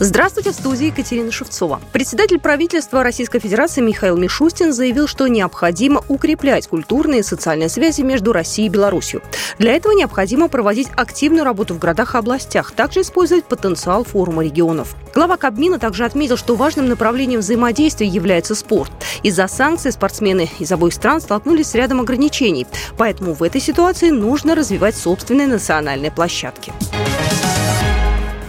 Здравствуйте, в студии Екатерина Шевцова. Председатель правительства Российской Федерации Михаил Мишустин заявил, что необходимо укреплять культурные и социальные связи между Россией и Беларусью. Для этого необходимо проводить активную работу в городах и областях, также использовать потенциал форума регионов. Глава Кабмина также отметил, что важным направлением взаимодействия является спорт. Из-за санкций спортсмены из обоих стран столкнулись с рядом ограничений, поэтому в этой ситуации нужно развивать собственные национальные площадки.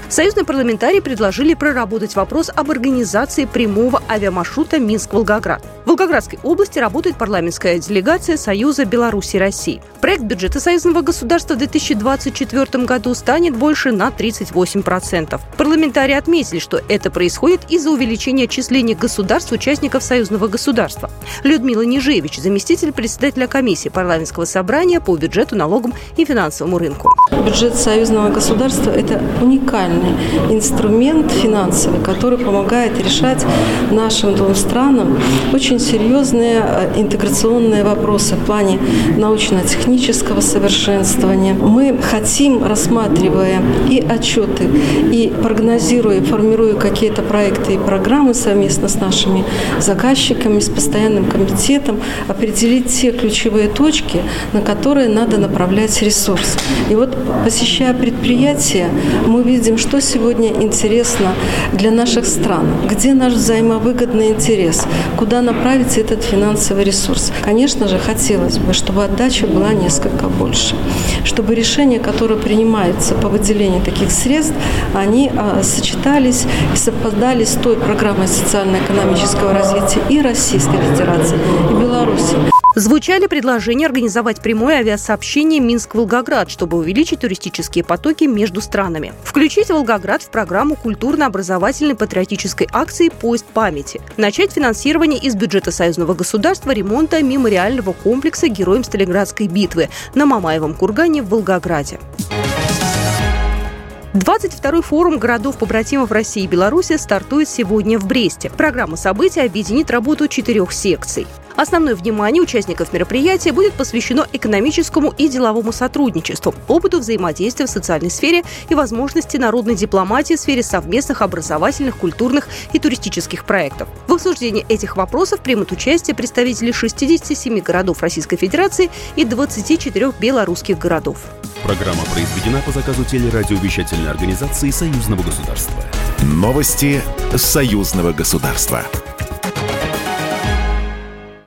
Союзные парламентарии предложили проработать вопрос об организации прямого авиамаршрута Минск-Волгоград. В Волгоградской области работает парламентская делегация Союза Беларуси и России. Проект бюджета союзного государства в 2024 году станет больше на 38%. Парламентарии отметили, что это происходит из-за увеличения числения государств-участников союзного государства. Людмила Нижевич, заместитель председателя комиссии парламентского собрания по бюджету, налогам и финансовому рынку. Бюджет союзного государства – это уникальный уникальный инструмент финансовый, который помогает решать нашим двум странам очень серьезные э, интеграционные вопросы в плане научно-технического совершенствования. Мы хотим, рассматривая и отчеты, и прогнозируя, формируя какие-то проекты и программы совместно с нашими заказчиками, с постоянным комитетом, определить те ключевые точки, на которые надо направлять ресурсы. И вот посещая предприятия, мы видим, что что сегодня интересно для наших стран, где наш взаимовыгодный интерес, куда направить этот финансовый ресурс. Конечно же, хотелось бы, чтобы отдача была несколько больше, чтобы решения, которые принимаются по выделению таких средств, они а, сочетались и совпадали с той программой социально-экономического развития и Российской Федерации, и Беларуси. Звучали предложения организовать прямое авиасообщение Минск-Волгоград, чтобы увеличить туристические потоки между странами. Включить Волгоград в программу культурно-образовательной патриотической акции «Поезд памяти». Начать финансирование из бюджета союзного государства ремонта мемориального комплекса героям Сталинградской битвы на Мамаевом кургане в Волгограде. 22-й форум городов-побратимов России и Беларуси стартует сегодня в Бресте. Программа событий объединит работу четырех секций. Основное внимание участников мероприятия будет посвящено экономическому и деловому сотрудничеству, опыту взаимодействия в социальной сфере и возможности народной дипломатии в сфере совместных образовательных, культурных и туристических проектов. В обсуждении этих вопросов примут участие представители 67 городов Российской Федерации и 24 белорусских городов. Программа произведена по заказу телерадиовещательной организации Союзного государства. Новости Союзного государства.